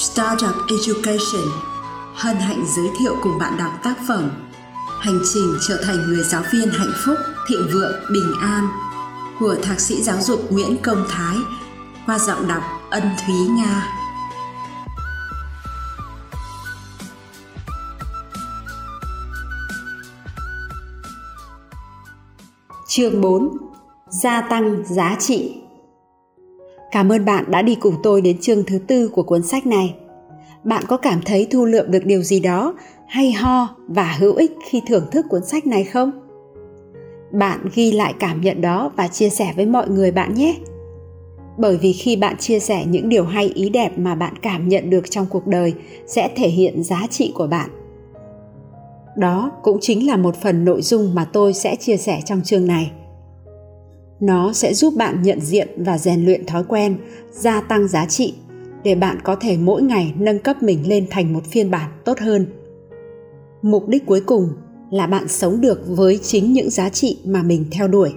Startup Education hân hạnh giới thiệu cùng bạn đọc tác phẩm Hành trình trở thành người giáo viên hạnh phúc, thịnh vượng, bình an của Thạc sĩ giáo dục Nguyễn Công Thái qua giọng đọc Ân Thúy Nga. Chương 4 Gia tăng giá trị Cảm ơn bạn đã đi cùng tôi đến chương thứ tư của cuốn sách này. Bạn có cảm thấy thu lượm được điều gì đó hay ho và hữu ích khi thưởng thức cuốn sách này không? Bạn ghi lại cảm nhận đó và chia sẻ với mọi người bạn nhé. Bởi vì khi bạn chia sẻ những điều hay ý đẹp mà bạn cảm nhận được trong cuộc đời sẽ thể hiện giá trị của bạn. Đó cũng chính là một phần nội dung mà tôi sẽ chia sẻ trong chương này nó sẽ giúp bạn nhận diện và rèn luyện thói quen, gia tăng giá trị, để bạn có thể mỗi ngày nâng cấp mình lên thành một phiên bản tốt hơn. Mục đích cuối cùng là bạn sống được với chính những giá trị mà mình theo đuổi.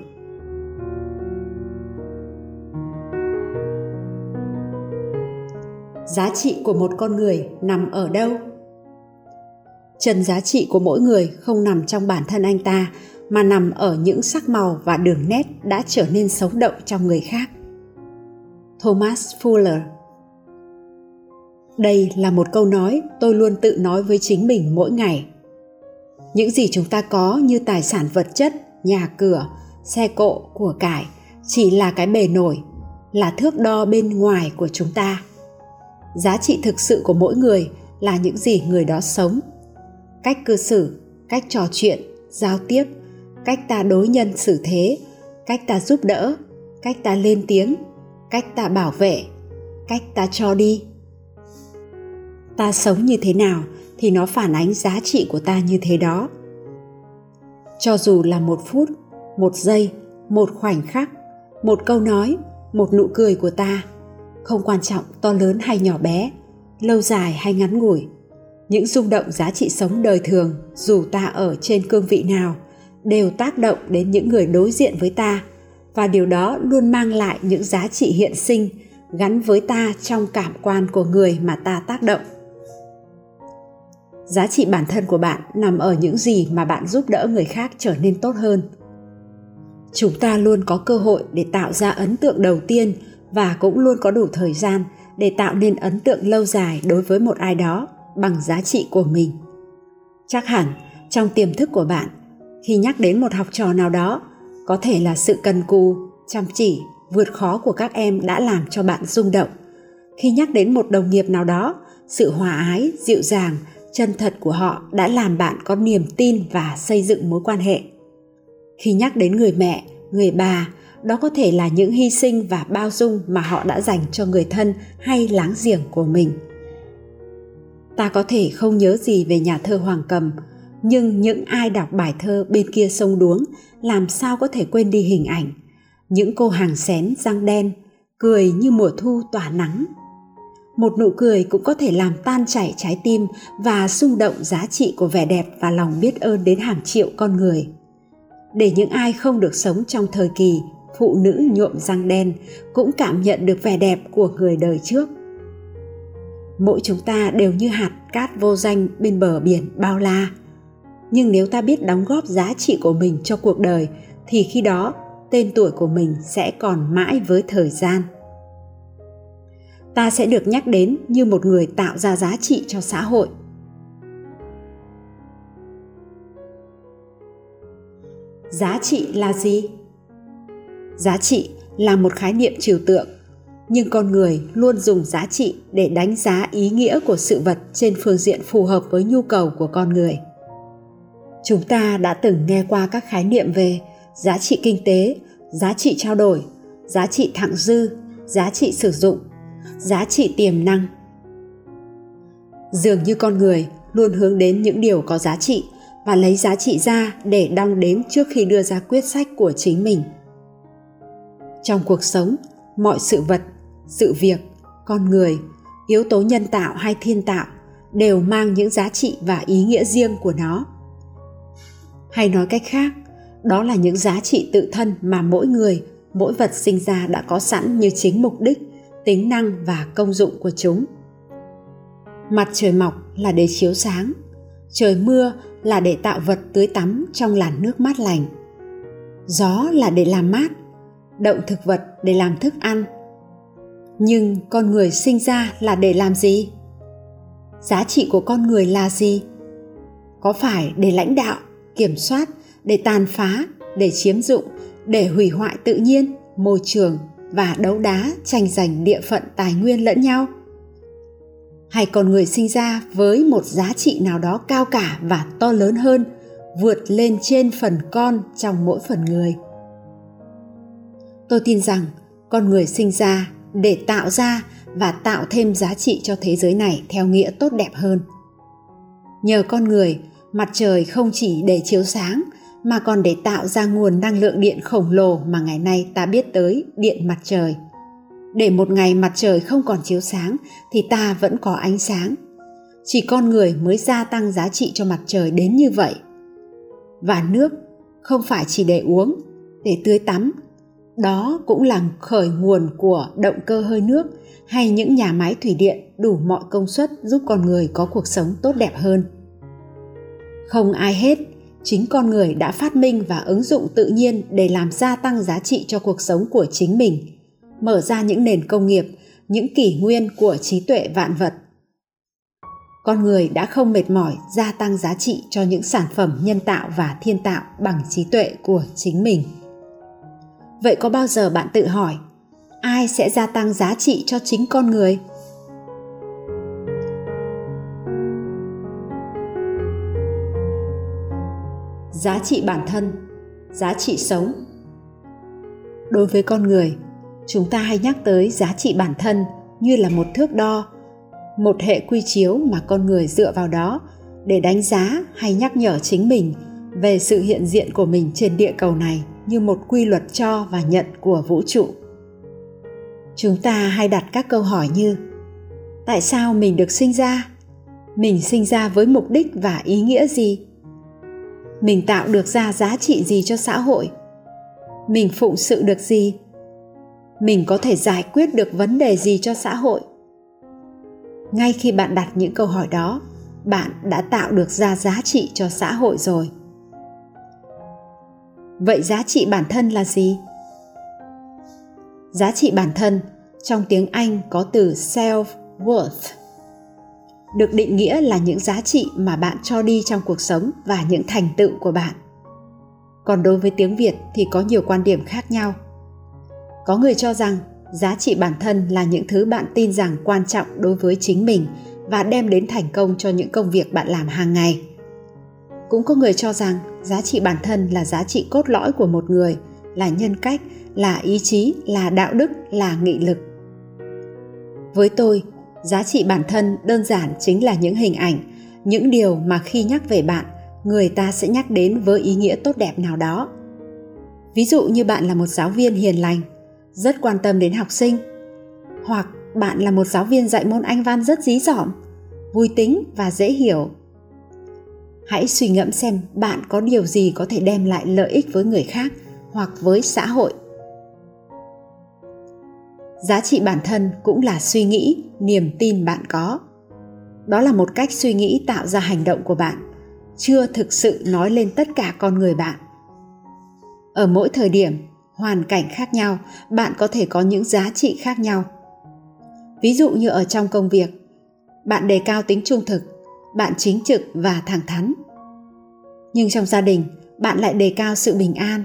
Giá trị của một con người nằm ở đâu? Chân giá trị của mỗi người không nằm trong bản thân anh ta mà nằm ở những sắc màu và đường nét đã trở nên sống động trong người khác. Thomas Fuller Đây là một câu nói tôi luôn tự nói với chính mình mỗi ngày. Những gì chúng ta có như tài sản vật chất, nhà cửa, xe cộ, của cải chỉ là cái bề nổi, là thước đo bên ngoài của chúng ta. Giá trị thực sự của mỗi người là những gì người đó sống, cách cư xử, cách trò chuyện, giao tiếp – cách ta đối nhân xử thế, cách ta giúp đỡ, cách ta lên tiếng, cách ta bảo vệ, cách ta cho đi. Ta sống như thế nào thì nó phản ánh giá trị của ta như thế đó. Cho dù là một phút, một giây, một khoảnh khắc, một câu nói, một nụ cười của ta, không quan trọng to lớn hay nhỏ bé, lâu dài hay ngắn ngủi, những rung động giá trị sống đời thường dù ta ở trên cương vị nào đều tác động đến những người đối diện với ta. Và điều đó luôn mang lại những giá trị hiện sinh, gắn với ta trong cảm quan của người mà ta tác động. Giá trị bản thân của bạn nằm ở những gì mà bạn giúp đỡ người khác trở nên tốt hơn. Chúng ta luôn có cơ hội để tạo ra ấn tượng đầu tiên và cũng luôn có đủ thời gian để tạo nên ấn tượng lâu dài đối với một ai đó bằng giá trị của mình. Chắc hẳn, trong tiềm thức của bạn khi nhắc đến một học trò nào đó, có thể là sự cần cù, chăm chỉ, vượt khó của các em đã làm cho bạn rung động. Khi nhắc đến một đồng nghiệp nào đó, sự hòa ái, dịu dàng, chân thật của họ đã làm bạn có niềm tin và xây dựng mối quan hệ. Khi nhắc đến người mẹ, người bà, đó có thể là những hy sinh và bao dung mà họ đã dành cho người thân hay láng giềng của mình. Ta có thể không nhớ gì về nhà thơ hoàng cầm nhưng những ai đọc bài thơ bên kia sông đuống, làm sao có thể quên đi hình ảnh? Những cô hàng xén răng đen, cười như mùa thu tỏa nắng. Một nụ cười cũng có thể làm tan chảy trái tim và xung động giá trị của vẻ đẹp và lòng biết ơn đến hàng triệu con người. Để những ai không được sống trong thời kỳ phụ nữ nhuộm răng đen cũng cảm nhận được vẻ đẹp của người đời trước. Mỗi chúng ta đều như hạt cát vô danh bên bờ biển bao la nhưng nếu ta biết đóng góp giá trị của mình cho cuộc đời, thì khi đó, tên tuổi của mình sẽ còn mãi với thời gian. Ta sẽ được nhắc đến như một người tạo ra giá trị cho xã hội. Giá trị là gì? Giá trị là một khái niệm trừu tượng, nhưng con người luôn dùng giá trị để đánh giá ý nghĩa của sự vật trên phương diện phù hợp với nhu cầu của con người chúng ta đã từng nghe qua các khái niệm về giá trị kinh tế, giá trị trao đổi, giá trị thặng dư, giá trị sử dụng, giá trị tiềm năng. Dường như con người luôn hướng đến những điều có giá trị và lấy giá trị ra để đong đếm trước khi đưa ra quyết sách của chính mình. Trong cuộc sống, mọi sự vật, sự việc, con người, yếu tố nhân tạo hay thiên tạo đều mang những giá trị và ý nghĩa riêng của nó hay nói cách khác, đó là những giá trị tự thân mà mỗi người, mỗi vật sinh ra đã có sẵn như chính mục đích, tính năng và công dụng của chúng. Mặt trời mọc là để chiếu sáng, trời mưa là để tạo vật tưới tắm trong làn nước mát lành. Gió là để làm mát, động thực vật để làm thức ăn. Nhưng con người sinh ra là để làm gì? Giá trị của con người là gì? Có phải để lãnh đạo kiểm soát, để tàn phá, để chiếm dụng, để hủy hoại tự nhiên, môi trường và đấu đá tranh giành địa phận tài nguyên lẫn nhau. Hay con người sinh ra với một giá trị nào đó cao cả và to lớn hơn, vượt lên trên phần con trong mỗi phần người. Tôi tin rằng con người sinh ra để tạo ra và tạo thêm giá trị cho thế giới này theo nghĩa tốt đẹp hơn. Nhờ con người mặt trời không chỉ để chiếu sáng, mà còn để tạo ra nguồn năng lượng điện khổng lồ mà ngày nay ta biết tới, điện mặt trời. Để một ngày mặt trời không còn chiếu sáng, thì ta vẫn có ánh sáng. Chỉ con người mới gia tăng giá trị cho mặt trời đến như vậy. Và nước không phải chỉ để uống, để tưới tắm. Đó cũng là khởi nguồn của động cơ hơi nước hay những nhà máy thủy điện đủ mọi công suất giúp con người có cuộc sống tốt đẹp hơn không ai hết, chính con người đã phát minh và ứng dụng tự nhiên để làm gia tăng giá trị cho cuộc sống của chính mình, mở ra những nền công nghiệp, những kỷ nguyên của trí tuệ vạn vật. Con người đã không mệt mỏi gia tăng giá trị cho những sản phẩm nhân tạo và thiên tạo bằng trí tuệ của chính mình. Vậy có bao giờ bạn tự hỏi, ai sẽ gia tăng giá trị cho chính con người? Giá trị bản thân, giá trị sống. Đối với con người, chúng ta hay nhắc tới giá trị bản thân như là một thước đo, một hệ quy chiếu mà con người dựa vào đó để đánh giá hay nhắc nhở chính mình về sự hiện diện của mình trên địa cầu này như một quy luật cho và nhận của vũ trụ. Chúng ta hay đặt các câu hỏi như, tại sao mình được sinh ra? Mình sinh ra với mục đích và ý nghĩa gì? Mình tạo được ra giá trị gì cho xã hội? Mình phụng sự được gì? Mình có thể giải quyết được vấn đề gì cho xã hội? Ngay khi bạn đặt những câu hỏi đó, bạn đã tạo được ra giá trị cho xã hội rồi. Vậy giá trị bản thân là gì? Giá trị bản thân, trong tiếng anh có từ self worth được định nghĩa là những giá trị mà bạn cho đi trong cuộc sống và những thành tựu của bạn. Còn đối với tiếng việt thì có nhiều quan điểm khác nhau. Có người cho rằng giá trị bản thân là những thứ bạn tin rằng quan trọng đối với chính mình và đem đến thành công cho những công việc bạn làm hàng ngày. Cũng có người cho rằng giá trị bản thân là giá trị cốt lõi của một người, là nhân cách, là ý chí, là đạo đức, là nghị lực. Với tôi giá trị bản thân đơn giản chính là những hình ảnh, những điều mà khi nhắc về bạn, người ta sẽ nhắc đến với ý nghĩa tốt đẹp nào đó. Ví dụ như bạn là một giáo viên hiền lành, rất quan tâm đến học sinh. Hoặc bạn là một giáo viên dạy môn anh văn rất dí dỏm, vui tính và dễ hiểu. Hãy suy ngẫm xem bạn có điều gì có thể đem lại lợi ích với người khác hoặc với xã hội giá trị bản thân cũng là suy nghĩ, niềm tin bạn có. Đó là một cách suy nghĩ tạo ra hành động của bạn, chưa thực sự nói lên tất cả con người bạn. Ở mỗi thời điểm, hoàn cảnh khác nhau, bạn có thể có những giá trị khác nhau. Ví dụ như ở trong công việc, bạn đề cao tính trung thực, bạn chính trực và thẳng thắn. Nhưng trong gia đình, bạn lại đề cao sự bình an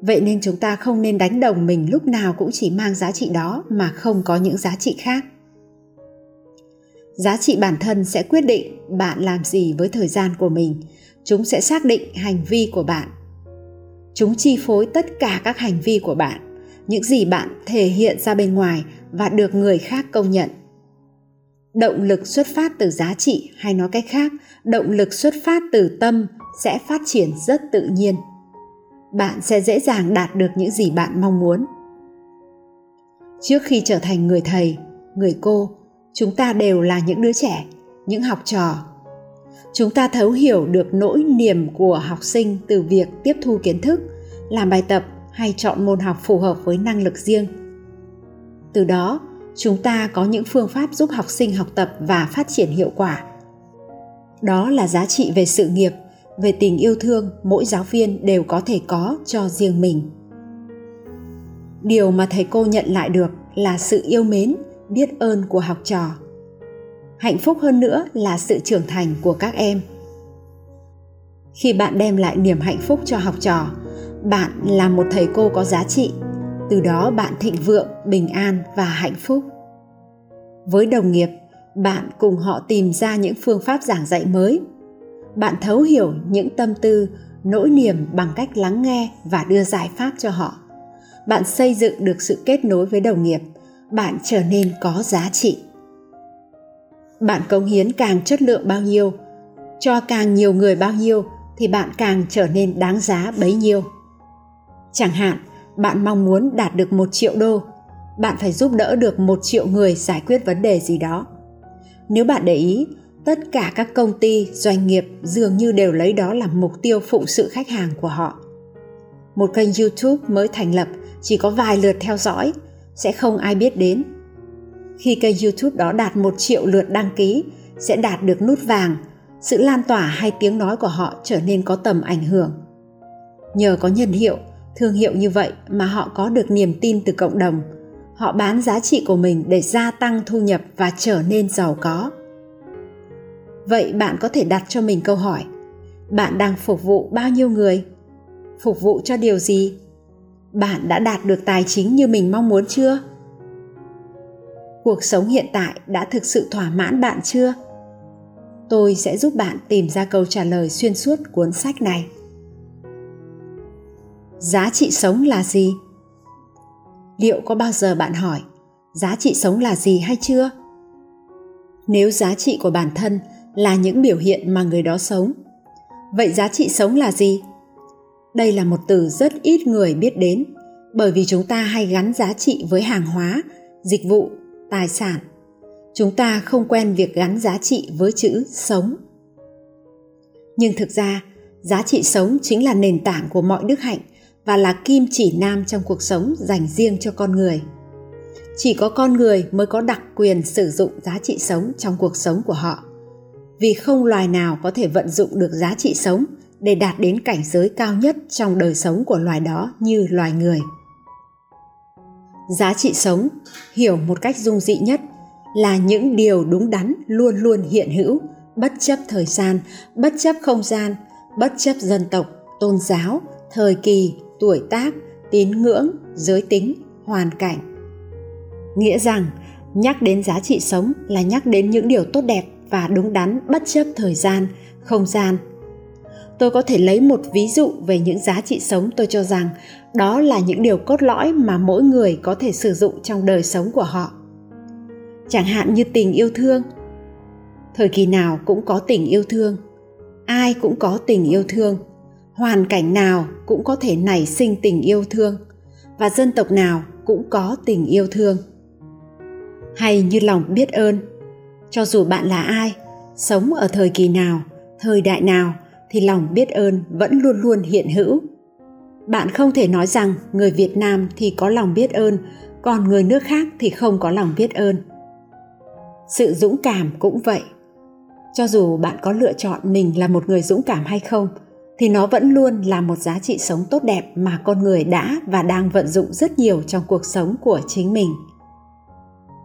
vậy nên chúng ta không nên đánh đồng mình lúc nào cũng chỉ mang giá trị đó mà không có những giá trị khác. Giá trị bản thân sẽ quyết định bạn làm gì với thời gian của mình. Chúng sẽ xác định hành vi của bạn. Chúng chi phối tất cả các hành vi của bạn, những gì bạn thể hiện ra bên ngoài và được người khác công nhận. Động lực xuất phát từ giá trị hay nói cách khác, động lực xuất phát từ tâm sẽ phát triển rất tự nhiên bạn sẽ dễ dàng đạt được những gì bạn mong muốn. Trước khi trở thành người thầy, người cô, chúng ta đều là những đứa trẻ, những học trò. Chúng ta thấu hiểu được nỗi niềm của học sinh từ việc tiếp thu kiến thức, làm bài tập hay chọn môn học phù hợp với năng lực riêng. Từ đó, chúng ta có những phương pháp giúp học sinh học tập và phát triển hiệu quả. Đó là giá trị về sự nghiệp về tình yêu thương, mỗi giáo viên đều có thể có cho riêng mình. Điều mà thầy cô nhận lại được là sự yêu mến, biết ơn của học trò. Hạnh phúc hơn nữa là sự trưởng thành của các em. Khi bạn đem lại niềm hạnh phúc cho học trò, bạn là một thầy cô có giá trị. Từ đó bạn thịnh vượng, bình an và hạnh phúc. Với đồng nghiệp, bạn cùng họ tìm ra những phương pháp giảng dạy mới bạn thấu hiểu những tâm tư, nỗi niềm bằng cách lắng nghe và đưa giải pháp cho họ. Bạn xây dựng được sự kết nối với đồng nghiệp, bạn trở nên có giá trị. Bạn cống hiến càng chất lượng bao nhiêu, cho càng nhiều người bao nhiêu thì bạn càng trở nên đáng giá bấy nhiêu. Chẳng hạn, bạn mong muốn đạt được một triệu đô, bạn phải giúp đỡ được một triệu người giải quyết vấn đề gì đó. Nếu bạn để ý tất cả các công ty, doanh nghiệp dường như đều lấy đó làm mục tiêu phụng sự khách hàng của họ. Một kênh youtube mới thành lập chỉ có vài lượt theo dõi, sẽ không ai biết đến. Khi kênh youtube đó đạt một triệu lượt đăng ký, sẽ đạt được nút vàng, sự lan tỏa hay tiếng nói của họ trở nên có tầm ảnh hưởng. Nhờ có nhân hiệu, thương hiệu như vậy mà họ có được niềm tin từ cộng đồng. Họ bán giá trị của mình để gia tăng thu nhập và trở nên giàu có vậy bạn có thể đặt cho mình câu hỏi, bạn đang phục vụ bao nhiêu người? Phục vụ cho điều gì? Bạn đã đạt được tài chính như mình mong muốn chưa? Cuộc sống hiện tại đã thực sự thỏa mãn bạn chưa? Tôi sẽ giúp bạn tìm ra câu trả lời xuyên suốt cuốn sách này. Giá trị sống là gì? Liệu có bao giờ bạn hỏi, giá trị sống là gì hay chưa? Nếu giá trị của bản thân là những biểu hiện mà người đó sống. Vậy giá trị sống là gì? Đây là một từ rất ít người biết đến, bởi vì chúng ta hay gắn giá trị với hàng hóa, dịch vụ, tài sản. Chúng ta không quen việc gắn giá trị với chữ sống. Nhưng thực ra, giá trị sống chính là nền tảng của mọi đức hạnh và là kim chỉ nam trong cuộc sống dành riêng cho con người. Chỉ có con người mới có đặc quyền sử dụng giá trị sống trong cuộc sống của họ vì không loài nào có thể vận dụng được giá trị sống để đạt đến cảnh giới cao nhất trong đời sống của loài đó như loài người. Giá trị sống, hiểu một cách dung dị nhất, là những điều đúng đắn luôn luôn hiện hữu, bất chấp thời gian, bất chấp không gian, bất chấp dân tộc, tôn giáo, thời kỳ, tuổi tác, tín ngưỡng, giới tính, hoàn cảnh. Nghĩa rằng, nhắc đến giá trị sống là nhắc đến những điều tốt đẹp và đúng đắn, bất chấp thời gian, không gian. Tôi có thể lấy một ví dụ về những giá trị sống tôi cho rằng đó là những điều cốt lõi mà mỗi người có thể sử dụng trong đời sống của họ. Chẳng hạn như tình yêu thương. Thời kỳ nào cũng có tình yêu thương. Ai cũng có tình yêu thương. Hoàn cảnh nào cũng có thể nảy sinh tình yêu thương. Và dân tộc nào cũng có tình yêu thương. Hay như lòng biết ơn cho dù bạn là ai, sống ở thời kỳ nào, thời đại nào, thì lòng biết ơn vẫn luôn luôn hiện hữu. Bạn không thể nói rằng người việt nam thì có lòng biết ơn, còn người nước khác thì không có lòng biết ơn. Sự dũng cảm cũng vậy. Cho dù bạn có lựa chọn mình là một người dũng cảm hay không, thì nó vẫn luôn là một giá trị sống tốt đẹp mà con người đã và đang vận dụng rất nhiều trong cuộc sống của chính mình.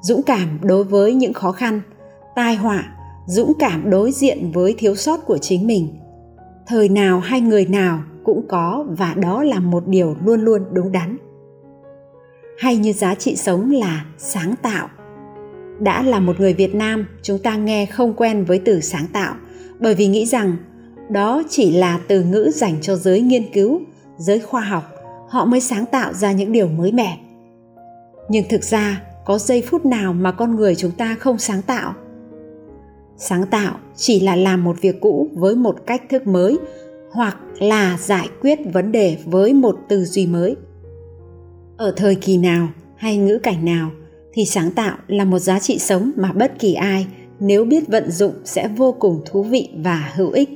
Dũng cảm đối với những khó khăn tai họa, dũng cảm đối diện với thiếu sót của chính mình. Thời nào hay người nào cũng có và đó là một điều luôn luôn đúng đắn. Hay như giá trị sống là sáng tạo. Đã là một người việt nam, chúng ta nghe không quen với từ sáng tạo, bởi vì nghĩ rằng đó chỉ là từ ngữ dành cho giới nghiên cứu, giới khoa học, họ mới sáng tạo ra những điều mới mẻ. Nhưng thực ra, có giây phút nào mà con người chúng ta không sáng tạo? Sáng tạo chỉ là làm một việc cũ với một cách thức mới, hoặc là giải quyết vấn đề với một tư duy mới. Ở thời kỳ nào hay ngữ cảnh nào thì sáng tạo là một giá trị sống mà bất kỳ ai, nếu biết vận dụng sẽ vô cùng thú vị và hữu ích.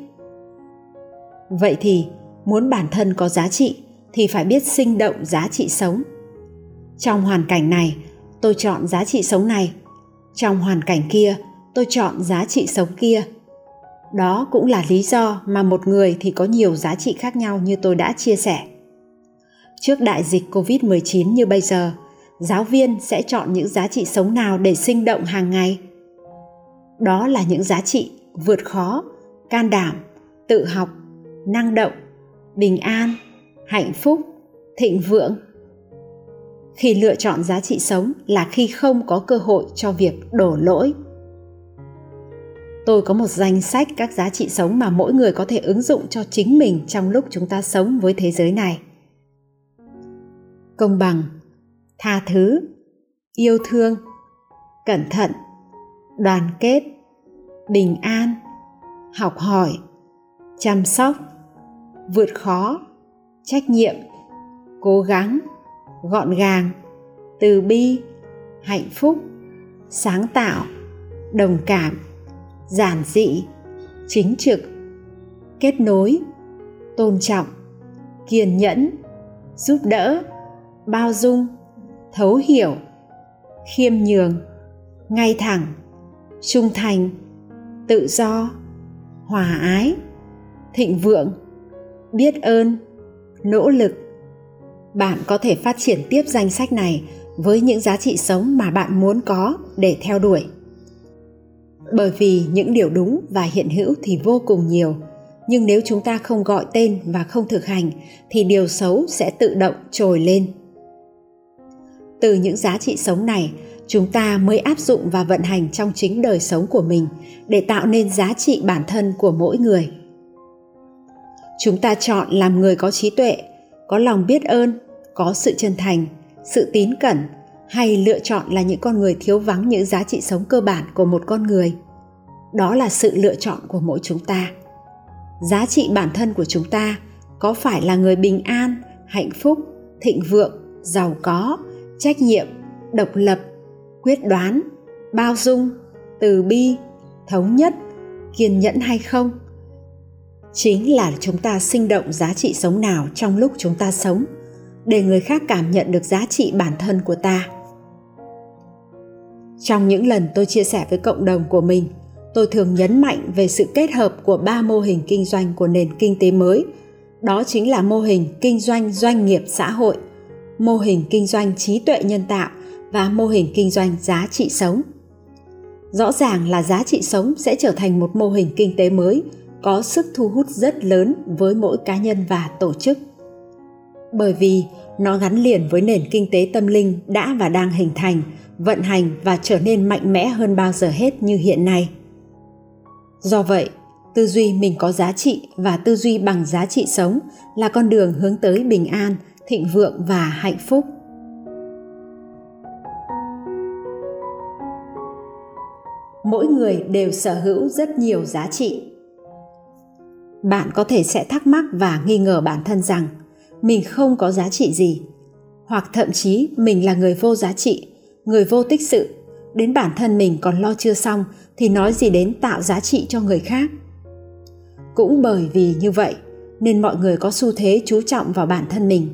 Vậy thì, muốn bản thân có giá trị thì phải biết sinh động giá trị sống. Trong hoàn cảnh này, tôi chọn giá trị sống này. Trong hoàn cảnh kia tôi chọn giá trị sống kia. Đó cũng là lý do mà một người thì có nhiều giá trị khác nhau như tôi đã chia sẻ. Trước đại dịch covid-19 như bây giờ, giáo viên sẽ chọn những giá trị sống nào để sinh động hàng ngày? Đó là những giá trị vượt khó, can đảm, tự học, năng động, bình an, hạnh phúc, thịnh vượng. Khi lựa chọn giá trị sống là khi không có cơ hội cho việc đổ lỗi tôi có một danh sách các giá trị sống mà mỗi người có thể ứng dụng cho chính mình trong lúc chúng ta sống với thế giới này. Công bằng, tha thứ, yêu thương, cẩn thận, đoàn kết, bình an, học hỏi, chăm sóc, vượt khó, trách nhiệm, cố gắng, gọn gàng, từ bi, hạnh phúc, sáng tạo, đồng cảm giản dị, chính trực, kết nối, tôn trọng, kiên nhẫn, giúp đỡ, bao dung, thấu hiểu, khiêm nhường, ngay thẳng, trung thành, tự do, hòa ái, thịnh vượng, biết ơn, nỗ lực. Bạn có thể phát triển tiếp danh sách này với những giá trị sống mà bạn muốn có để theo đuổi bởi vì những điều đúng và hiện hữu thì vô cùng nhiều. Nhưng nếu chúng ta không gọi tên và không thực hành, thì điều xấu sẽ tự động trồi lên. Từ những giá trị sống này, chúng ta mới áp dụng và vận hành trong chính đời sống của mình để tạo nên giá trị bản thân của mỗi người. Chúng ta chọn làm người có trí tuệ, có lòng biết ơn, có sự chân thành, sự tín cẩn hay lựa chọn là những con người thiếu vắng những giá trị sống cơ bản của một con người. Đó là sự lựa chọn của mỗi chúng ta. Giá trị bản thân của chúng ta có phải là người bình an, hạnh phúc, thịnh vượng, giàu có, trách nhiệm, độc lập, quyết đoán, bao dung, từ bi, thống nhất, kiên nhẫn hay không? Chính là chúng ta sinh động giá trị sống nào trong lúc chúng ta sống để người khác cảm nhận được giá trị bản thân của ta trong những lần tôi chia sẻ với cộng đồng của mình, tôi thường nhấn mạnh về sự kết hợp của ba mô hình kinh doanh của nền kinh tế mới. Đó chính là mô hình kinh doanh doanh nghiệp xã hội, mô hình kinh doanh trí tuệ nhân tạo và mô hình kinh doanh giá trị sống. Rõ ràng là giá trị sống sẽ trở thành một mô hình kinh tế mới, có sức thu hút rất lớn với mỗi cá nhân và tổ chức. Bởi vì nó gắn liền với nền kinh tế tâm linh đã và đang hình thành vận hành và trở nên mạnh mẽ hơn bao giờ hết như hiện nay. Do vậy, tư duy mình có giá trị và tư duy bằng giá trị sống là con đường hướng tới bình an, thịnh vượng và hạnh phúc. Mỗi người đều sở hữu rất nhiều giá trị. Bạn có thể sẽ thắc mắc và nghi ngờ bản thân rằng mình không có giá trị gì, hoặc thậm chí mình là người vô giá trị người vô tích sự. Đến bản thân mình còn lo chưa xong thì nói gì đến tạo giá trị cho người khác. Cũng bởi vì như vậy nên mọi người có xu thế chú trọng vào bản thân mình.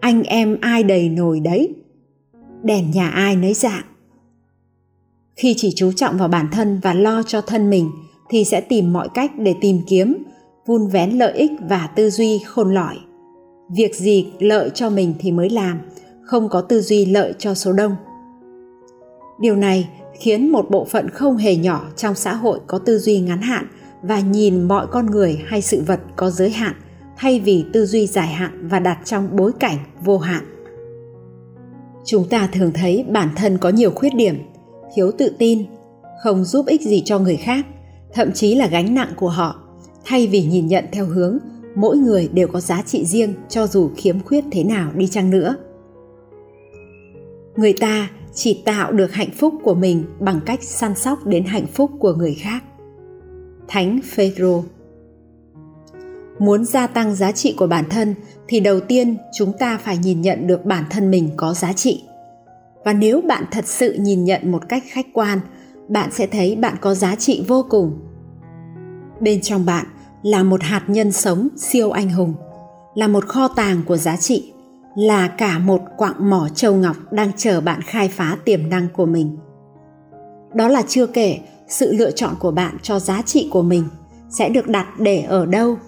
Anh em ai đầy nồi đấy? Đèn nhà ai nấy dạng khi chỉ chú trọng vào bản thân và lo cho thân mình thì sẽ tìm mọi cách để tìm kiếm, vun vén lợi ích và tư duy khôn lỏi. Việc gì lợi cho mình thì mới làm không có tư duy lợi cho số đông. Điều này khiến một bộ phận không hề nhỏ trong xã hội có tư duy ngắn hạn và nhìn mọi con người hay sự vật có giới hạn thay vì tư duy dài hạn và đặt trong bối cảnh vô hạn. Chúng ta thường thấy bản thân có nhiều khuyết điểm, thiếu tự tin, không giúp ích gì cho người khác, thậm chí là gánh nặng của họ. Thay vì nhìn nhận theo hướng, mỗi người đều có giá trị riêng cho dù khiếm khuyết thế nào đi chăng nữa người ta chỉ tạo được hạnh phúc của mình bằng cách săn sóc đến hạnh phúc của người khác. Thánh phêrô. Muốn gia tăng giá trị của bản thân thì đầu tiên chúng ta phải nhìn nhận được bản thân mình có giá trị. Và nếu bạn thật sự nhìn nhận một cách khách quan, bạn sẽ thấy bạn có giá trị vô cùng. Bên trong bạn là một hạt nhân sống siêu anh hùng, là một kho tàng của giá trị là cả một quặng mỏ châu ngọc đang chờ bạn khai phá tiềm năng của mình. Đó là chưa kể, sự lựa chọn của bạn cho giá trị của mình sẽ được đặt để ở đâu?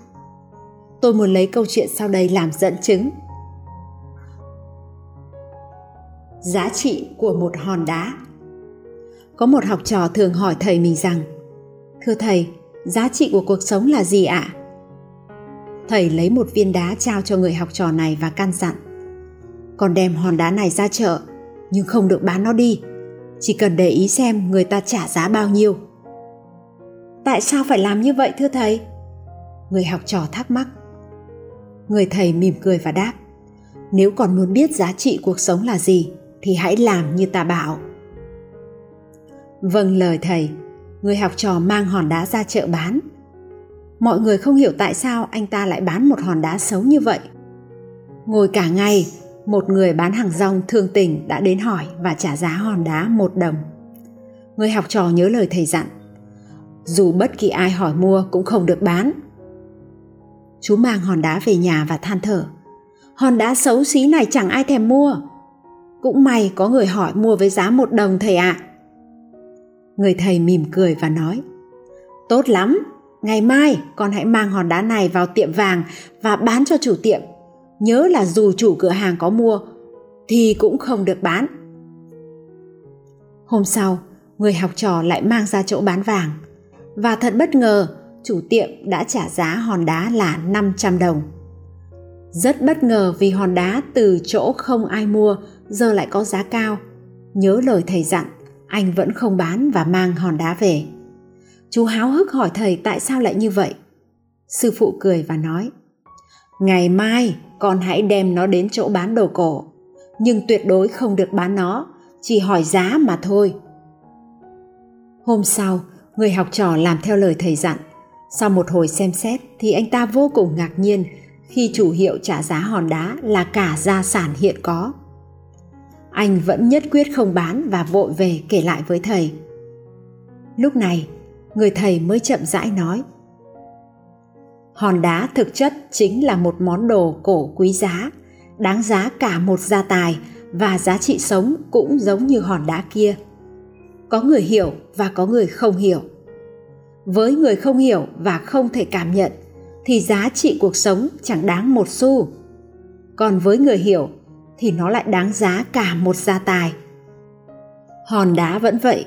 Tôi muốn lấy câu chuyện sau đây làm dẫn chứng. Giá trị của một hòn đá. Có một học trò thường hỏi thầy mình rằng, thưa thầy, giá trị của cuộc sống là gì ạ? Thầy lấy một viên đá trao cho người học trò này và căn dặn con đem hòn đá này ra chợ, nhưng không được bán nó đi. Chỉ cần để ý xem người ta trả giá bao nhiêu. Tại sao phải làm như vậy, thưa thầy? Người học trò thắc mắc. Người thầy mỉm cười và đáp, nếu còn muốn biết giá trị cuộc sống là gì, thì hãy làm như ta bảo. Vâng lời thầy, người học trò mang hòn đá ra chợ bán. Mọi người không hiểu tại sao anh ta lại bán một hòn đá xấu như vậy. Ngồi cả ngày một người bán hàng rong thương tình đã đến hỏi và trả giá hòn đá một đồng. Người học trò nhớ lời thầy dặn, dù bất kỳ ai hỏi mua cũng không được bán. Chú mang hòn đá về nhà và than thở, hòn đá xấu xí này chẳng ai thèm mua. Cũng may có người hỏi mua với giá một đồng thầy ạ. À. người thầy mỉm cười và nói, tốt lắm, ngày mai con hãy mang hòn đá này vào tiệm vàng và bán cho chủ tiệm nhớ là dù chủ cửa hàng có mua thì cũng không được bán hôm sau người học trò lại mang ra chỗ bán vàng và thật bất ngờ chủ tiệm đã trả giá hòn đá là 500 đồng. Rất bất ngờ vì hòn đá từ chỗ không ai mua giờ lại có giá cao. Nhớ lời thầy dặn, anh vẫn không bán và mang hòn đá về. Chú háo hức hỏi thầy tại sao lại như vậy. Sư phụ cười và nói, Ngày mai con hãy đem nó đến chỗ bán đồ cổ, nhưng tuyệt đối không được bán nó, chỉ hỏi giá mà thôi. Hôm sau, người học trò làm theo lời thầy dặn. Sau một hồi xem xét thì anh ta vô cùng ngạc nhiên khi chủ hiệu trả giá hòn đá là cả gia sản hiện có. Anh vẫn nhất quyết không bán và vội về kể lại với thầy. Lúc này, người thầy mới chậm rãi nói hòn đá thực chất chính là một món đồ cổ quý giá. Đáng giá cả một gia tài và giá trị sống cũng giống như hòn đá kia. Có người hiểu và có người không hiểu. Với người không hiểu và không thể cảm nhận, thì giá trị cuộc sống chẳng đáng một xu. Còn với người hiểu, thì nó lại đáng giá cả một gia tài. Hòn đá vẫn vậy,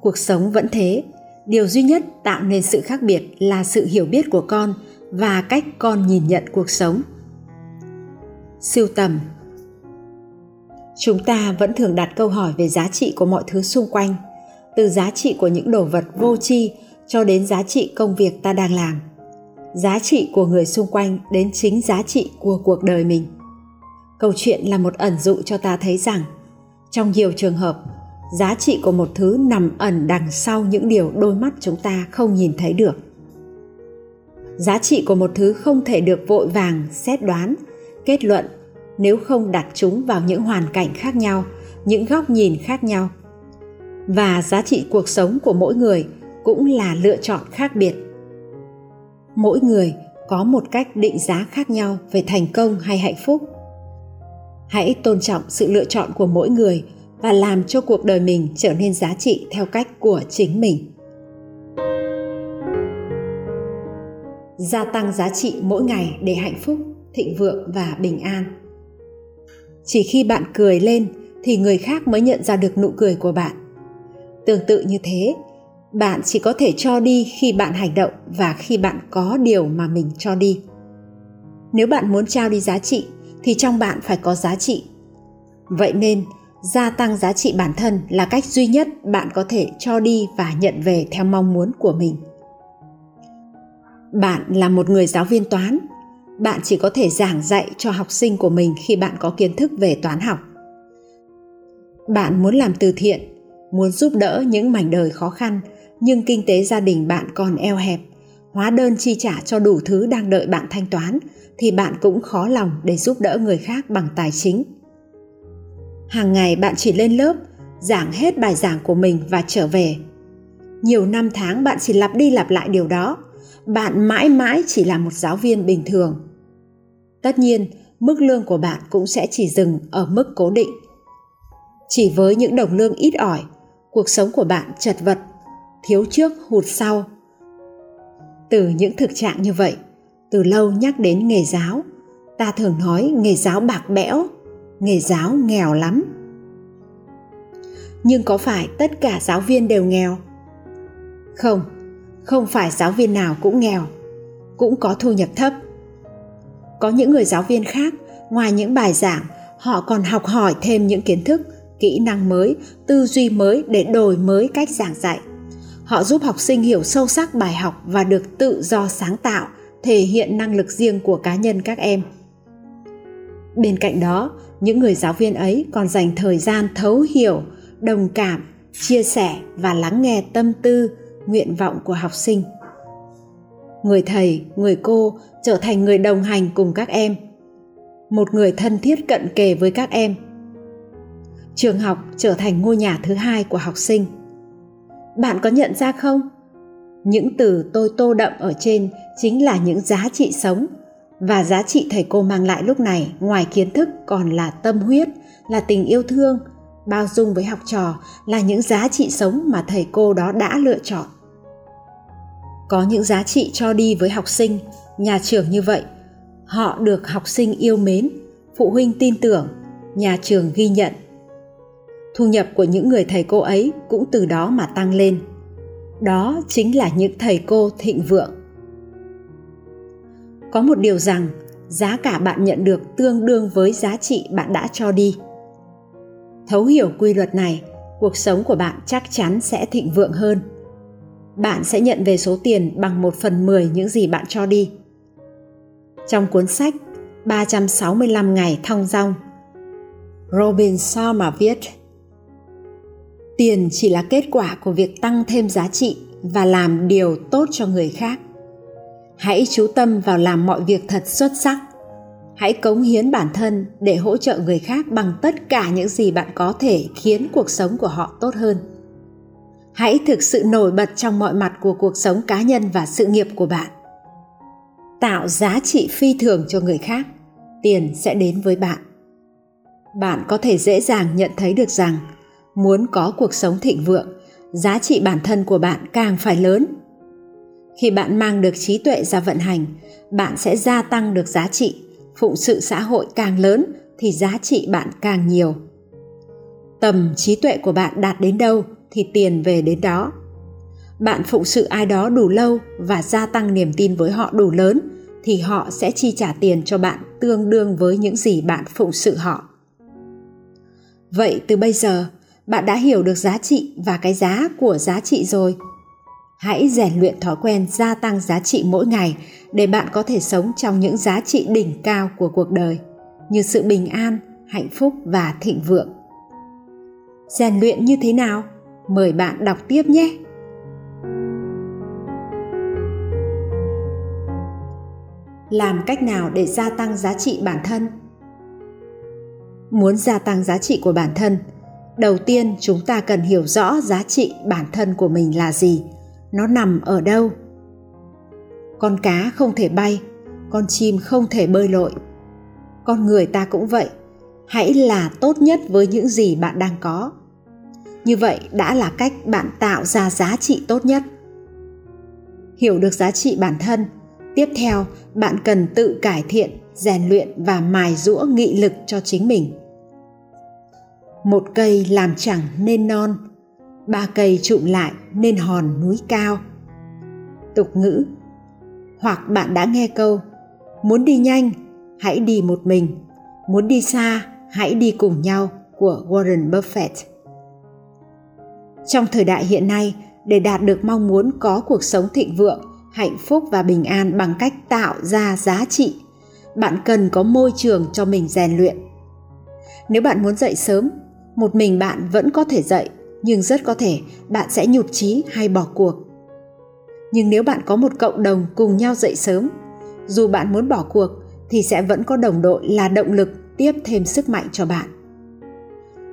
cuộc sống vẫn thế. Điều duy nhất tạo nên sự khác biệt là sự hiểu biết của con và cách con nhìn nhận cuộc sống. Siêu tầm. Chúng ta vẫn thường đặt câu hỏi về giá trị của mọi thứ xung quanh, từ giá trị của những đồ vật vô tri cho đến giá trị công việc ta đang làm, giá trị của người xung quanh đến chính giá trị của cuộc đời mình. Câu chuyện là một ẩn dụ cho ta thấy rằng, trong nhiều trường hợp, giá trị của một thứ nằm ẩn đằng sau những điều đôi mắt chúng ta không nhìn thấy được giá trị của một thứ không thể được vội vàng xét đoán. Kết luận, nếu không đặt chúng vào những hoàn cảnh khác nhau, những góc nhìn khác nhau. Và giá trị cuộc sống của mỗi người cũng là lựa chọn khác biệt. Mỗi người có một cách định giá khác nhau về thành công hay hạnh phúc. Hãy tôn trọng sự lựa chọn của mỗi người và làm cho cuộc đời mình trở nên giá trị theo cách của chính mình. Gia tăng giá trị mỗi ngày để hạnh phúc, thịnh vượng và bình an. Chỉ khi bạn cười lên thì người khác mới nhận ra được nụ cười của bạn. Tương tự như thế, bạn chỉ có thể cho đi khi bạn hành động và khi bạn có điều mà mình cho đi. Nếu bạn muốn trao đi giá trị thì trong bạn phải có giá trị. Vậy nên, gia tăng giá trị bản thân là cách duy nhất bạn có thể cho đi và nhận về theo mong muốn của mình bạn là một người giáo viên toán. Bạn chỉ có thể giảng dạy cho học sinh của mình khi bạn có kiến thức về toán học. Bạn muốn làm từ thiện, muốn giúp đỡ những mảnh đời khó khăn, nhưng kinh tế gia đình bạn còn eo hẹp, hóa đơn chi trả cho đủ thứ đang đợi bạn thanh toán, thì bạn cũng khó lòng để giúp đỡ người khác bằng tài chính. Hàng ngày bạn chỉ lên lớp, giảng hết bài giảng của mình và trở về. Nhiều năm tháng bạn chỉ lặp đi lặp lại điều đó bạn mãi mãi chỉ là một giáo viên bình thường. Tất nhiên, mức lương của bạn cũng sẽ chỉ dừng ở mức cố định. Chỉ với những đồng lương ít ỏi, cuộc sống của bạn chật vật, thiếu trước hụt sau. Từ những thực trạng như vậy, từ lâu nhắc đến nghề giáo, ta thường nói nghề giáo bạc bẽo, nghề giáo nghèo lắm. Nhưng có phải tất cả giáo viên đều nghèo? Không không phải giáo viên nào cũng nghèo, cũng có thu nhập thấp. Có những người giáo viên khác, ngoài những bài giảng, họ còn học hỏi thêm những kiến thức, kỹ năng mới, tư duy mới để đổi mới cách giảng dạy. Họ giúp học sinh hiểu sâu sắc bài học và được tự do sáng tạo, thể hiện năng lực riêng của cá nhân các em. Bên cạnh đó, những người giáo viên ấy còn dành thời gian thấu hiểu, đồng cảm, chia sẻ và lắng nghe tâm tư nguyện vọng của học sinh. Người thầy, người cô trở thành người đồng hành cùng các em. Một người thân thiết cận kề với các em. Trường học trở thành ngôi nhà thứ hai của học sinh. Bạn có nhận ra không? Những từ tôi tô đậm ở trên chính là những giá trị sống và giá trị thầy cô mang lại lúc này ngoài kiến thức còn là tâm huyết, là tình yêu thương bao dung với học trò là những giá trị sống mà thầy cô đó đã lựa chọn. Có những giá trị cho đi với học sinh, nhà trường như vậy. Họ được học sinh yêu mến, phụ huynh tin tưởng, nhà trường ghi nhận. Thu nhập của những người thầy cô ấy cũng từ đó mà tăng lên. Đó chính là những thầy cô thịnh vượng. Có một điều rằng giá cả bạn nhận được tương đương với giá trị bạn đã cho đi thấu hiểu quy luật này cuộc sống của bạn chắc chắn sẽ thịnh vượng hơn bạn sẽ nhận về số tiền bằng một phần mười những gì bạn cho đi. Trong cuốn sách 365 ngày thong dong, Robin Sharma viết Tiền chỉ là kết quả của việc tăng thêm giá trị và làm điều tốt cho người khác. Hãy chú tâm vào làm mọi việc thật xuất sắc. Hãy cống hiến bản thân để hỗ trợ người khác bằng tất cả những gì bạn có thể khiến cuộc sống của họ tốt hơn. Hãy thực sự nổi bật trong mọi mặt của cuộc sống cá nhân và sự nghiệp của bạn. Tạo giá trị phi thường cho người khác, tiền sẽ đến với bạn. Bạn có thể dễ dàng nhận thấy được rằng muốn có cuộc sống thịnh vượng, giá trị bản thân của bạn càng phải lớn. Khi bạn mang được trí tuệ ra vận hành, bạn sẽ gia tăng được giá trị phụng sự xã hội càng lớn thì giá trị bạn càng nhiều. Tầm trí tuệ của bạn đạt đến đâu thì tiền về đến đó. Bạn phụng sự ai đó đủ lâu và gia tăng niềm tin với họ đủ lớn thì họ sẽ chi trả tiền cho bạn tương đương với những gì bạn phụng sự họ. Vậy từ bây giờ, bạn đã hiểu được giá trị và cái giá của giá trị rồi hãy rèn luyện thói quen gia tăng giá trị mỗi ngày để bạn có thể sống trong những giá trị đỉnh cao của cuộc đời. Như sự bình an, hạnh phúc và thịnh vượng. Rèn luyện như thế nào? Mời bạn đọc tiếp nhé! Làm cách nào để gia tăng giá trị bản thân? Muốn gia tăng giá trị của bản thân, đầu tiên chúng ta cần hiểu rõ giá trị bản thân của mình là gì nó nằm ở đâu? Con cá không thể bay, con chim không thể bơi lội. Con người ta cũng vậy, hãy là tốt nhất với những gì bạn đang có. Như vậy đã là cách bạn tạo ra giá trị tốt nhất. Hiểu được giá trị bản thân, tiếp theo bạn cần tự cải thiện, rèn luyện và mài rũa nghị lực cho chính mình. Một cây làm chẳng nên non ba cây trụm lại nên hòn núi cao. Tục ngữ, hoặc bạn đã nghe câu, muốn đi nhanh, hãy đi một mình. Muốn đi xa, hãy đi cùng nhau, của warren buffett. Trong thời đại hiện nay, để đạt được mong muốn có cuộc sống thịnh vượng, hạnh phúc và bình an bằng cách tạo ra giá trị, bạn cần có môi trường cho mình rèn luyện. Nếu bạn muốn dậy sớm, một mình bạn vẫn có thể dậy nhưng rất có thể bạn sẽ nhụt chí hay bỏ cuộc. Nhưng nếu bạn có một cộng đồng cùng nhau dậy sớm, dù bạn muốn bỏ cuộc thì sẽ vẫn có đồng đội là động lực tiếp thêm sức mạnh cho bạn.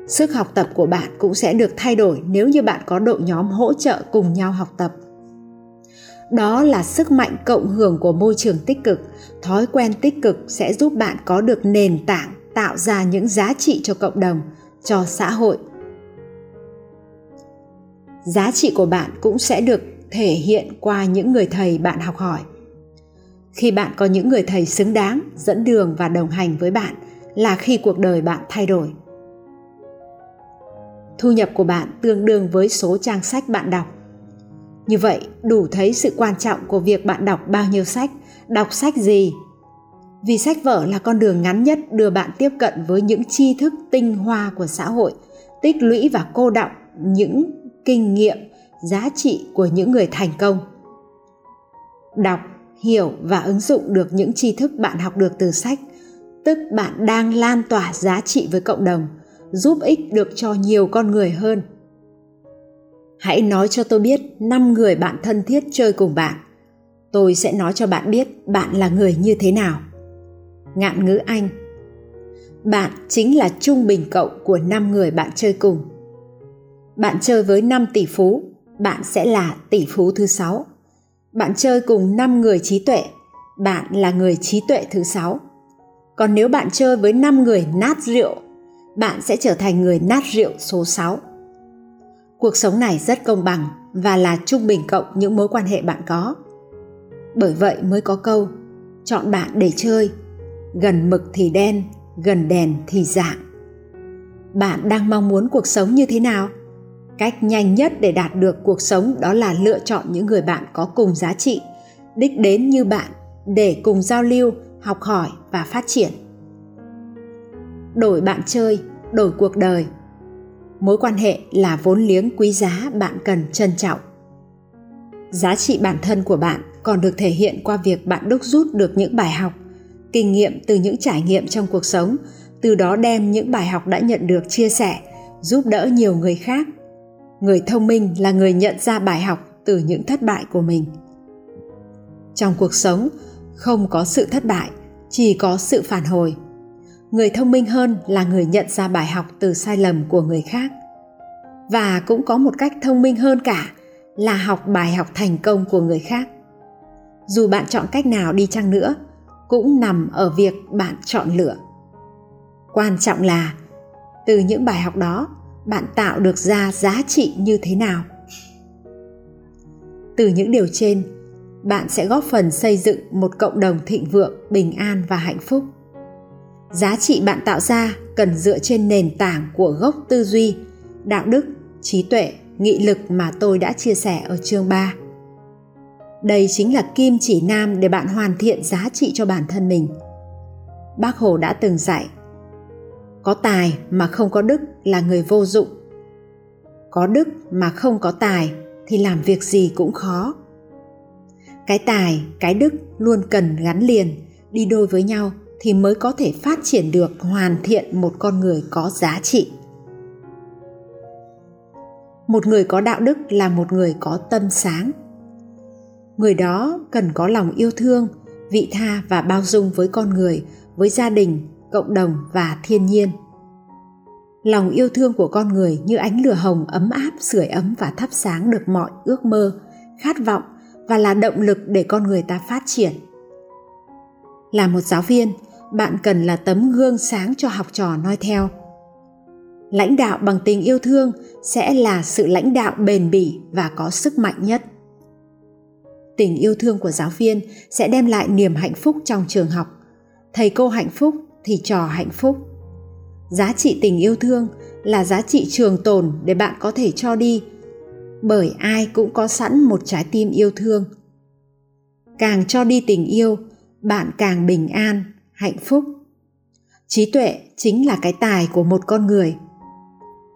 Sức học tập của bạn cũng sẽ được thay đổi nếu như bạn có đội nhóm hỗ trợ cùng nhau học tập. Đó là sức mạnh cộng hưởng của môi trường tích cực. Thói quen tích cực sẽ giúp bạn có được nền tảng tạo ra những giá trị cho cộng đồng, cho xã hội giá trị của bạn cũng sẽ được thể hiện qua những người thầy bạn học hỏi. Khi bạn có những người thầy xứng đáng, dẫn đường và đồng hành với bạn là khi cuộc đời bạn thay đổi. Thu nhập của bạn tương đương với số trang sách bạn đọc. Như vậy, đủ thấy sự quan trọng của việc bạn đọc bao nhiêu sách, đọc sách gì. Vì sách vở là con đường ngắn nhất đưa bạn tiếp cận với những tri thức tinh hoa của xã hội, tích lũy và cô đọng những kinh nghiệm, giá trị của những người thành công. Đọc, hiểu và ứng dụng được những tri thức bạn học được từ sách, tức bạn đang lan tỏa giá trị với cộng đồng, giúp ích được cho nhiều con người hơn. Hãy nói cho tôi biết năm người bạn thân thiết chơi cùng bạn. Tôi sẽ nói cho bạn biết bạn là người như thế nào. Ngạn ngữ anh. Bạn chính là trung bình cộng của năm người bạn chơi cùng bạn chơi với 5 tỷ phú, bạn sẽ là tỷ phú thứ sáu. Bạn chơi cùng 5 người trí tuệ, bạn là người trí tuệ thứ sáu. Còn nếu bạn chơi với 5 người nát rượu, bạn sẽ trở thành người nát rượu số 6. Cuộc sống này rất công bằng và là trung bình cộng những mối quan hệ bạn có. Bởi vậy mới có câu chọn bạn để chơi, gần mực thì đen, gần đèn thì dạng. Bạn đang mong muốn cuộc sống như thế nào? Cách nhanh nhất để đạt được cuộc sống đó là lựa chọn những người bạn có cùng giá trị, đích đến như bạn để cùng giao lưu, học hỏi và phát triển. Đổi bạn chơi, đổi cuộc đời. Mối quan hệ là vốn liếng quý giá bạn cần trân trọng. Giá trị bản thân của bạn còn được thể hiện qua việc bạn đúc rút được những bài học, kinh nghiệm từ những trải nghiệm trong cuộc sống, từ đó đem những bài học đã nhận được chia sẻ, giúp đỡ nhiều người khác người thông minh là người nhận ra bài học từ những thất bại của mình. Trong cuộc sống, không có sự thất bại, chỉ có sự phản hồi. Người thông minh hơn là người nhận ra bài học từ sai lầm của người khác. Và cũng có một cách thông minh hơn cả là học bài học thành công của người khác. Dù bạn chọn cách nào đi chăng nữa, cũng nằm ở việc bạn chọn lựa. Quan trọng là từ những bài học đó bạn tạo được ra giá trị như thế nào từ những điều trên, bạn sẽ góp phần xây dựng một cộng đồng thịnh vượng, bình an và hạnh phúc giá trị bạn tạo ra cần dựa trên nền tảng của gốc tư duy, đạo đức, trí tuệ, nghị lực mà tôi đã chia sẻ ở chương 3. Đây chính là kim chỉ nam để bạn hoàn thiện giá trị cho bản thân mình. Bác Hồ đã từng dạy có tài mà không có đức là người vô dụng. Có đức mà không có tài thì làm việc gì cũng khó. Cái tài, cái đức luôn cần gắn liền, đi đôi với nhau thì mới có thể phát triển được, hoàn thiện một con người có giá trị. Một người có đạo đức là một người có tâm sáng. Người đó cần có lòng yêu thương, vị tha và bao dung với con người, với gia đình cộng đồng và thiên nhiên. Lòng yêu thương của con người như ánh lửa hồng ấm áp, sưởi ấm và thắp sáng được mọi ước mơ, khát vọng và là động lực để con người ta phát triển. Là một giáo viên, bạn cần là tấm gương sáng cho học trò noi theo. Lãnh đạo bằng tình yêu thương sẽ là sự lãnh đạo bền bỉ và có sức mạnh nhất. Tình yêu thương của giáo viên sẽ đem lại niềm hạnh phúc trong trường học. Thầy cô hạnh phúc thì trò hạnh phúc. Giá trị tình yêu thương là giá trị trường tồn để bạn có thể cho đi, bởi ai cũng có sẵn một trái tim yêu thương. Càng cho đi tình yêu, bạn càng bình an, hạnh phúc. Trí tuệ chính là cái tài của một con người.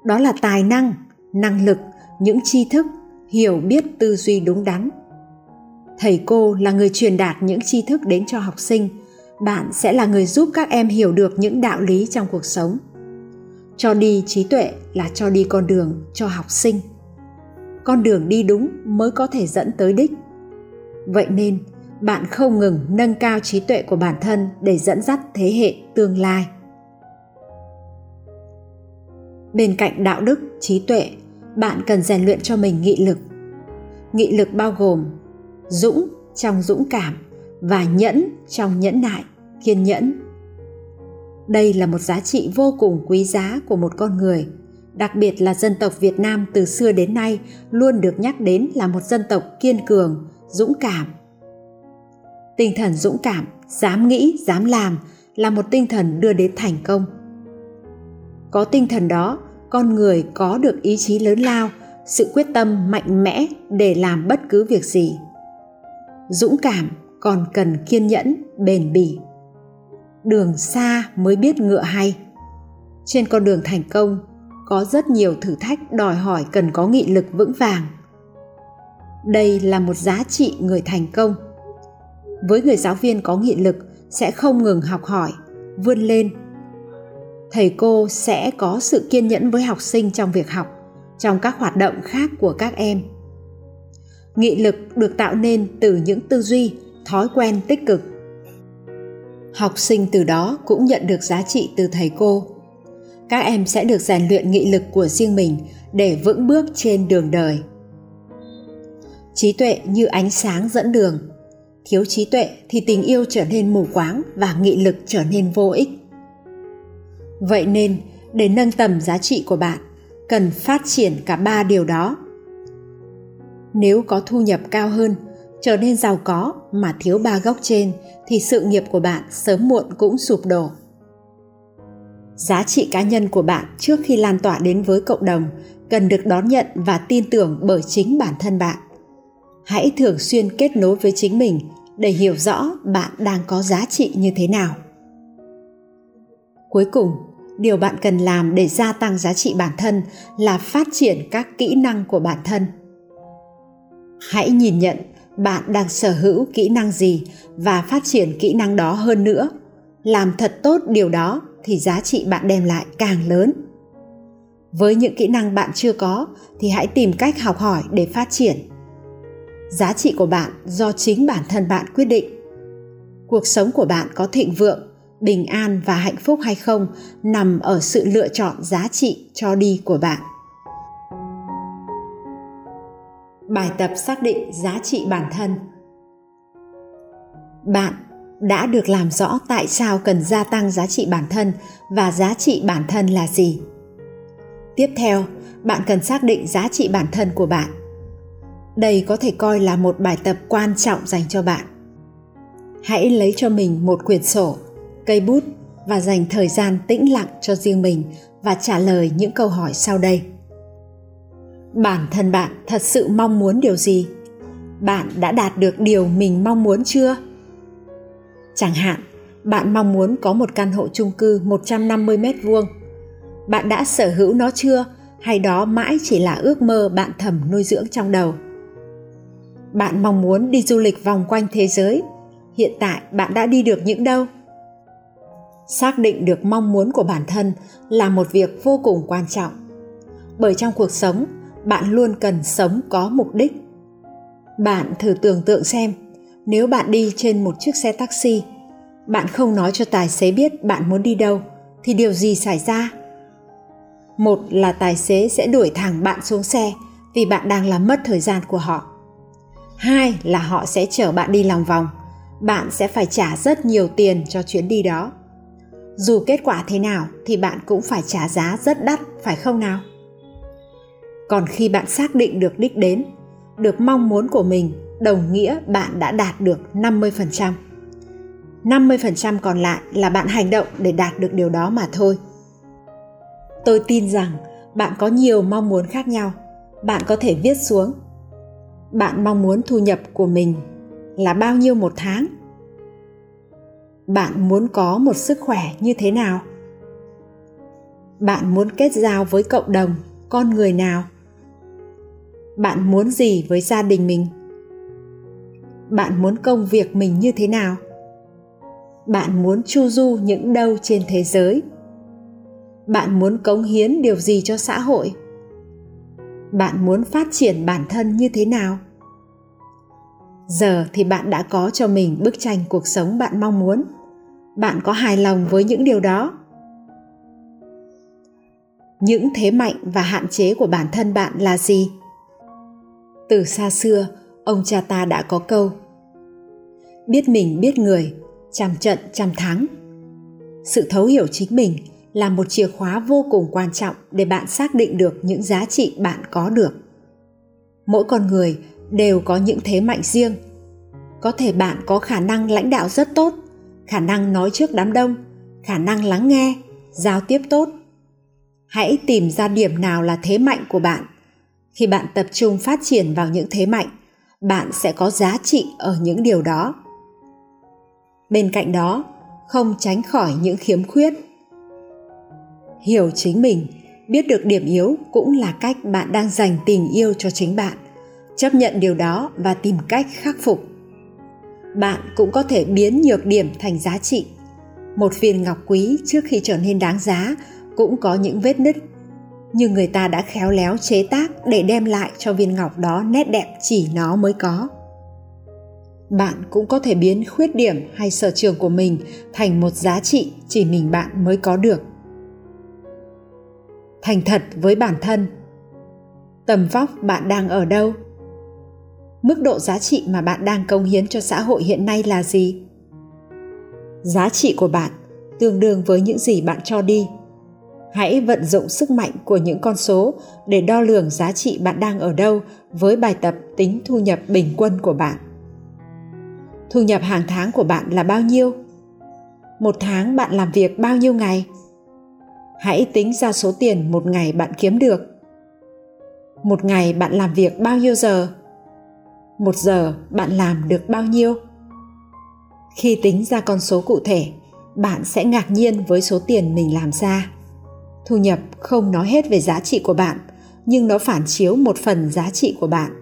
Đó là tài năng năng lực, những tri thức, hiểu biết tư duy đúng đắn. Thầy cô là người truyền đạt những tri thức đến cho học sinh bạn sẽ là người giúp các em hiểu được những đạo lý trong cuộc sống. Cho đi trí tuệ là cho đi con đường cho học sinh. Con đường đi đúng mới có thể dẫn tới đích. Vậy nên, bạn không ngừng nâng cao trí tuệ của bản thân để dẫn dắt thế hệ tương lai. Bên cạnh đạo đức, trí tuệ, bạn cần rèn luyện cho mình nghị lực. Nghị lực bao gồm dũng trong dũng cảm và nhẫn trong nhẫn nại, kiên nhẫn. Đây là một giá trị vô cùng quý giá của một con người, đặc biệt là dân tộc việt nam từ xưa đến nay luôn được nhắc đến là một dân tộc kiên cường, dũng cảm. Tinh thần dũng cảm, dám nghĩ, dám làm là một tinh thần đưa đến thành công. Có tinh thần đó, con người có được ý chí lớn lao, sự quyết tâm mạnh mẽ để làm bất cứ việc gì. Dũng cảm còn cần kiên nhẫn, bền bỉ. Đường xa mới biết ngựa hay. Trên con đường thành công, có rất nhiều thử thách đòi hỏi cần có nghị lực vững vàng. Đây là một giá trị người thành công. Với người giáo viên có nghị lực sẽ không ngừng học hỏi, vươn lên. Thầy cô sẽ có sự kiên nhẫn với học sinh trong việc học, trong các hoạt động khác của các em. Nghị lực được tạo nên từ những tư duy thói quen tích cực. Học sinh từ đó cũng nhận được giá trị từ thầy cô. Các em sẽ được rèn luyện nghị lực của riêng mình để vững bước trên đường đời. Trí tuệ như ánh sáng dẫn đường. Thiếu trí tuệ thì tình yêu trở nên mù quáng và nghị lực trở nên vô ích. Vậy nên, để nâng tầm giá trị của bạn, cần phát triển cả ba điều đó. Nếu có thu nhập cao hơn trở nên giàu có mà thiếu ba góc trên thì sự nghiệp của bạn sớm muộn cũng sụp đổ. Giá trị cá nhân của bạn trước khi lan tỏa đến với cộng đồng cần được đón nhận và tin tưởng bởi chính bản thân bạn. Hãy thường xuyên kết nối với chính mình để hiểu rõ bạn đang có giá trị như thế nào. Cuối cùng, điều bạn cần làm để gia tăng giá trị bản thân là phát triển các kỹ năng của bản thân. Hãy nhìn nhận bạn đang sở hữu kỹ năng gì và phát triển kỹ năng đó hơn nữa? Làm thật tốt điều đó thì giá trị bạn đem lại càng lớn. Với những kỹ năng bạn chưa có thì hãy tìm cách học hỏi để phát triển. Giá trị của bạn do chính bản thân bạn quyết định. Cuộc sống của bạn có thịnh vượng, bình an và hạnh phúc hay không nằm ở sự lựa chọn giá trị cho đi của bạn. Bài tập xác định giá trị bản thân. Bạn đã được làm rõ tại sao cần gia tăng giá trị bản thân và giá trị bản thân là gì. Tiếp theo, bạn cần xác định giá trị bản thân của bạn. Đây có thể coi là một bài tập quan trọng dành cho bạn. Hãy lấy cho mình một quyển sổ, cây bút và dành thời gian tĩnh lặng cho riêng mình và trả lời những câu hỏi sau đây bản thân bạn thật sự mong muốn điều gì bạn đã đạt được điều mình mong muốn chưa chẳng hạn bạn mong muốn có một căn hộ chung cư 150 mét vuông. Bạn đã sở hữu nó chưa hay đó mãi chỉ là ước mơ bạn thầm nuôi dưỡng trong đầu? Bạn mong muốn đi du lịch vòng quanh thế giới. Hiện tại bạn đã đi được những đâu? Xác định được mong muốn của bản thân là một việc vô cùng quan trọng. Bởi trong cuộc sống, bạn luôn cần sống có mục đích. Bạn thử tưởng tượng xem, nếu bạn đi trên một chiếc xe taxi, bạn không nói cho tài xế biết bạn muốn đi đâu thì điều gì xảy ra? Một là tài xế sẽ đuổi thẳng bạn xuống xe vì bạn đang làm mất thời gian của họ hai là họ sẽ chở bạn đi lòng vòng bạn sẽ phải trả rất nhiều tiền cho chuyến đi đó dù kết quả thế nào thì bạn cũng phải trả giá rất đắt phải không nào còn khi bạn xác định được đích đến, được mong muốn của mình, đồng nghĩa bạn đã đạt được 50%. 50% còn lại là bạn hành động để đạt được điều đó mà thôi. Tôi tin rằng bạn có nhiều mong muốn khác nhau. Bạn có thể viết xuống, bạn mong muốn thu nhập của mình là bao nhiêu một tháng bạn muốn có một sức khỏe như thế nào bạn muốn kết giao với cộng đồng, con người nào bạn muốn gì với gia đình mình? Bạn muốn công việc mình như thế nào? Bạn muốn chu du những đâu trên thế giới? Bạn muốn cống hiến điều gì cho xã hội? Bạn muốn phát triển bản thân như thế nào? Giờ thì bạn đã có cho mình bức tranh cuộc sống bạn mong muốn. Bạn có hài lòng với những điều đó? Những thế mạnh và hạn chế của bản thân bạn là gì? Từ xa xưa, ông cha ta đã có câu, biết mình, biết người, trăm trận, trăm thắng. Sự thấu hiểu chính mình là một chìa khóa vô cùng quan trọng để bạn xác định được những giá trị bạn có được. Mỗi con người đều có những thế mạnh riêng. Có thể bạn có khả năng lãnh đạo rất tốt, khả năng nói trước đám đông, khả năng lắng nghe, giao tiếp tốt. Hãy tìm ra điểm nào là thế mạnh của bạn khi bạn tập trung phát triển vào những thế mạnh, bạn sẽ có giá trị ở những điều đó. Bên cạnh đó, không tránh khỏi những khiếm khuyết. Hiểu chính mình, biết được điểm yếu cũng là cách bạn đang dành tình yêu cho chính bạn, chấp nhận điều đó và tìm cách khắc phục. Bạn cũng có thể biến nhược điểm thành giá trị. Một viên ngọc quý trước khi trở nên đáng giá cũng có những vết nứt nhưng người ta đã khéo léo chế tác để đem lại cho viên ngọc đó nét đẹp chỉ nó mới có. Bạn cũng có thể biến khuyết điểm hay sở trường của mình thành một giá trị chỉ mình bạn mới có được. Thành thật với bản thân. Tầm vóc bạn đang ở đâu? Mức độ giá trị mà bạn đang công hiến cho xã hội hiện nay là gì? Giá trị của bạn tương đương với những gì bạn cho đi hãy vận dụng sức mạnh của những con số để đo lường giá trị bạn đang ở đâu với bài tập tính thu nhập bình quân của bạn. Thu nhập hàng tháng của bạn là bao nhiêu? Một tháng bạn làm việc bao nhiêu ngày? Hãy tính ra số tiền một ngày bạn kiếm được. Một ngày bạn làm việc bao nhiêu giờ? Một giờ bạn làm được bao nhiêu? Khi tính ra con số cụ thể, bạn sẽ ngạc nhiên với số tiền mình làm ra thu nhập không nói hết về giá trị của bạn, nhưng nó phản chiếu một phần giá trị của bạn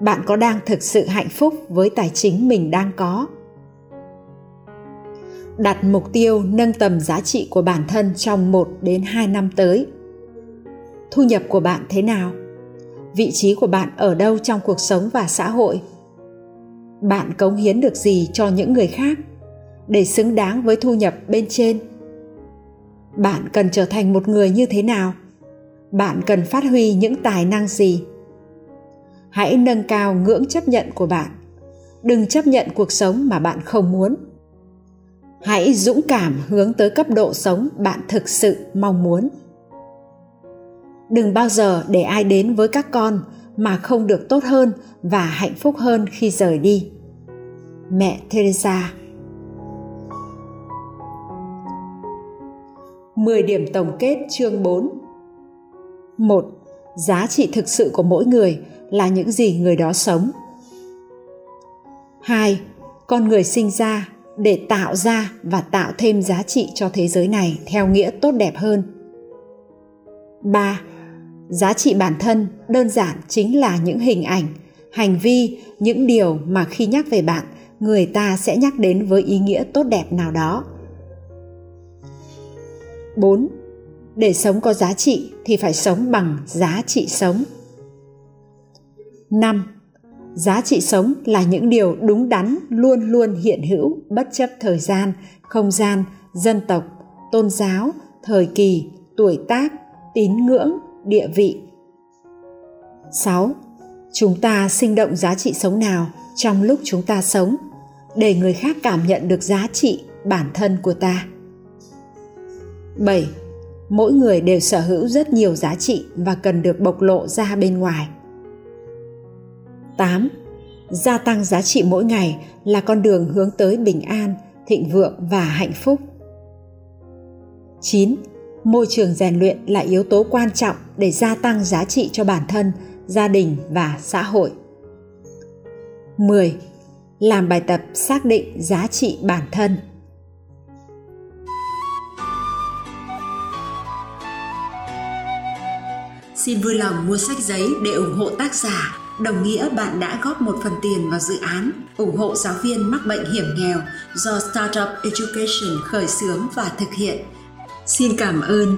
bạn có đang thực sự hạnh phúc với tài chính mình đang có đặt mục tiêu nâng tầm giá trị của bản thân trong 1 đến 2 năm tới. Thu nhập của bạn thế nào? Vị trí của bạn ở đâu trong cuộc sống và xã hội? Bạn cống hiến được gì cho những người khác để xứng đáng với thu nhập bên trên? Bạn cần trở thành một người như thế nào? Bạn cần phát huy những tài năng gì? Hãy nâng cao ngưỡng chấp nhận của bạn. Đừng chấp nhận cuộc sống mà bạn không muốn hãy dũng cảm hướng tới cấp độ sống bạn thực sự mong muốn đừng bao giờ để ai đến với các con mà không được tốt hơn và hạnh phúc hơn khi rời đi mẹ teresa 10 điểm tổng kết chương 4 1. Giá trị thực sự của mỗi người là những gì người đó sống. 2. Con người sinh ra để tạo ra và tạo thêm giá trị cho thế giới này theo nghĩa tốt đẹp hơn. 3. Giá trị bản thân đơn giản chính là những hình ảnh, hành vi, những điều mà khi nhắc về bạn, người ta sẽ nhắc đến với ý nghĩa tốt đẹp nào đó. 4. Để sống có giá trị thì phải sống bằng giá trị sống. 5 giá trị sống là những điều đúng đắn, luôn luôn hiện hữu, bất chấp thời gian, không gian, dân tộc, tôn giáo, thời kỳ, tuổi tác, tín ngưỡng, địa vị 6. Chúng ta sinh động giá trị sống nào trong lúc chúng ta sống, để người khác cảm nhận được giá trị bản thân của ta. 7. Mỗi người đều sở hữu rất nhiều giá trị và cần được bộc lộ ra bên ngoài. 8. Gia tăng giá trị mỗi ngày là con đường hướng tới bình an, thịnh vượng và hạnh phúc. 9. Môi trường rèn luyện là yếu tố quan trọng để gia tăng giá trị cho bản thân, gia đình và xã hội. 10. Làm bài tập xác định giá trị bản thân. Xin vui lòng mua sách giấy để ủng hộ tác giả. Đồng nghĩa bạn đã góp một phần tiền vào dự án. Ủng hộ giáo viên mắc bệnh hiểm nghèo do Startup Education khởi xướng và thực hiện. Xin cảm ơn.